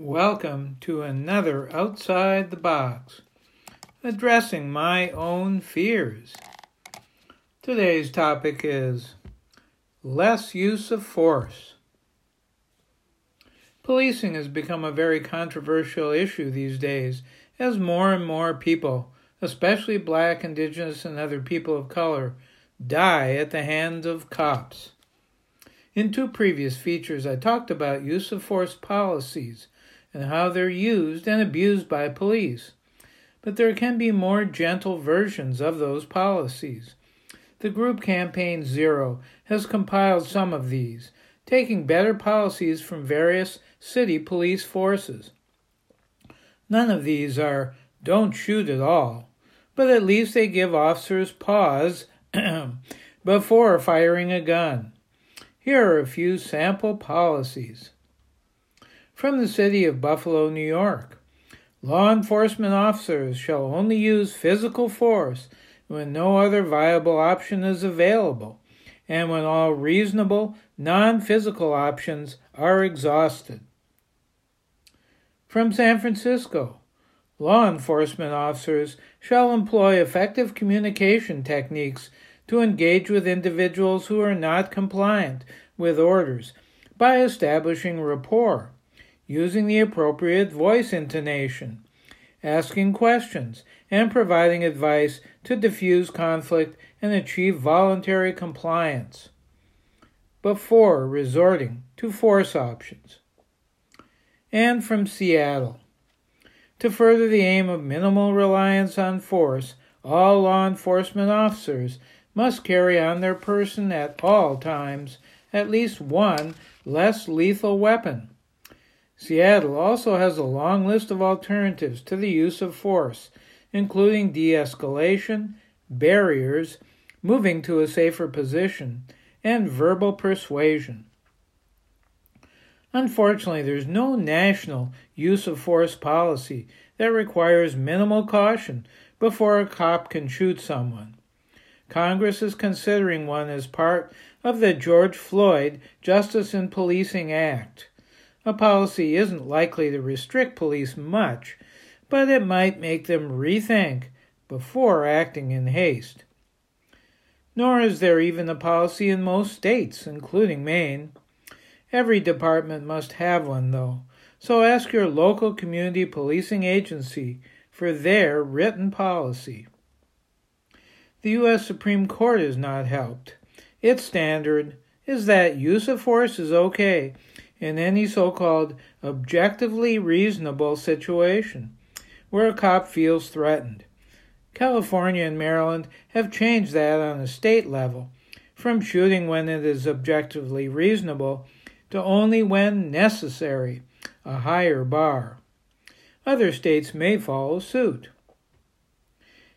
welcome to another Outside the Box, addressing my own fears. Today's topic is less use of force. Policing has become a very controversial issue these days as more and more people, especially black, indigenous, and other people of color, die at the hands of cops. In two previous features, I talked about use of force policies and how they're used and abused by police. But there can be more gentle versions of those policies. The group Campaign Zero has compiled some of these, taking better policies from various city police forces. None of these are don't shoot at all, but at least they give officers pause before firing a gun. Here are a few sample policies. From the city of Buffalo, New York. Law enforcement officers shall only use physical force when no other viable option is available and when all reasonable non physical options are exhausted. From San Francisco, law enforcement officers shall employ effective communication techniques to engage with individuals who are not compliant with orders by establishing rapport using the appropriate voice intonation, asking questions, and providing advice to diffuse conflict and achieve voluntary compliance before resorting to force options. And from Seattle. To further the aim of minimal reliance on force, all law enforcement officers must carry on their person at all times at least one less lethal weapon Seattle also has a long list of alternatives to the use of force, including de escalation, barriers, moving to a safer position, and verbal persuasion. Unfortunately, there's no national use of force policy that requires minimal caution before a cop can shoot someone. Congress is considering one as part of the George Floyd Justice in Policing Act. A policy isn't likely to restrict police much, but it might make them rethink before acting in haste. Nor is there even a policy in most states, including Maine. Every department must have one, though, so ask your local community policing agency for their written policy. The U.S. Supreme Court is not helped. Its standard is that use of force is okay in any so called objectively reasonable situation where a cop feels threatened. California and Maryland have changed that on a state level from shooting when it is objectively reasonable to only when necessary, a higher bar. Other states may follow suit.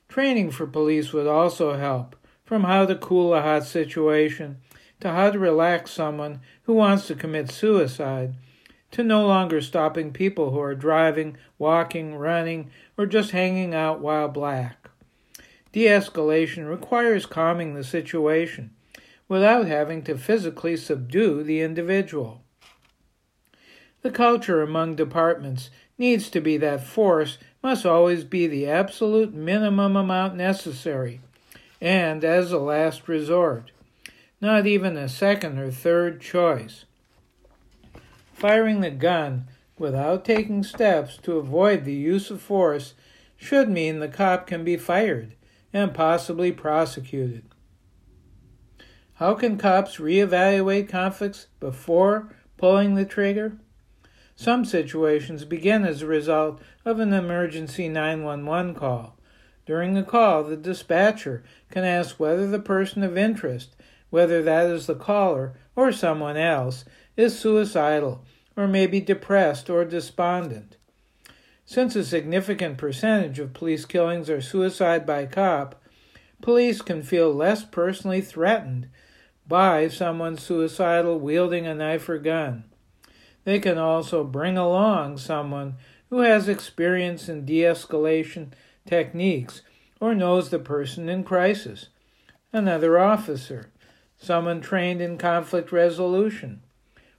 Training for police would also help, from how to cool a hot situation to how to relax someone who wants to commit suicide, to no longer stopping people who are driving, walking, running, or just hanging out while black. De escalation requires calming the situation without having to physically subdue the individual. The culture among departments needs to be that force must always be the absolute minimum amount necessary, and as a last resort not even a second or third choice. Firing the gun without taking steps to avoid the use of force should mean the cop can be fired and possibly prosecuted. How can cops reevaluate conflicts before pulling the trigger? Some situations begin as a result of an emergency 911 call. During the call, the dispatcher can ask whether the person of interest whether that is the caller or someone else, is suicidal or may be depressed or despondent. Since a significant percentage of police killings are suicide by cop, police can feel less personally threatened by someone suicidal wielding a knife or gun. They can also bring along someone who has experience in de escalation techniques or knows the person in crisis, another officer, someone trained in conflict resolution,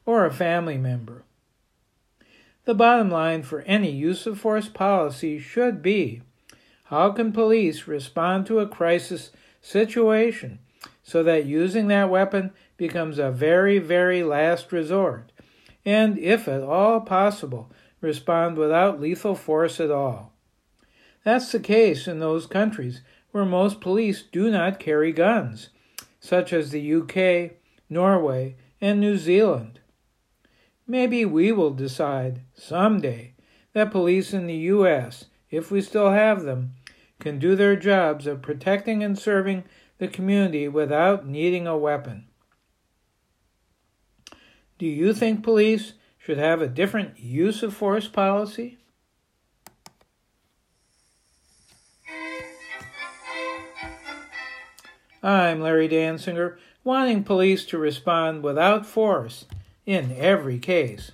or a family member. The bottom line for any use of force policy should be how can police respond to a crisis situation so that using that weapon becomes a very, very last resort, and if at all possible, respond without lethal force at all. That's the case in those countries where most police do not carry guns, such as the UK, Norway, and New Zealand. Maybe we will decide someday that police in the U.S., if we still have them, can do their jobs of protecting and serving the community without needing a weapon. Do you think police should have a different use of force policy? I'm Larry Dansinger, wanting police to respond without force in every case.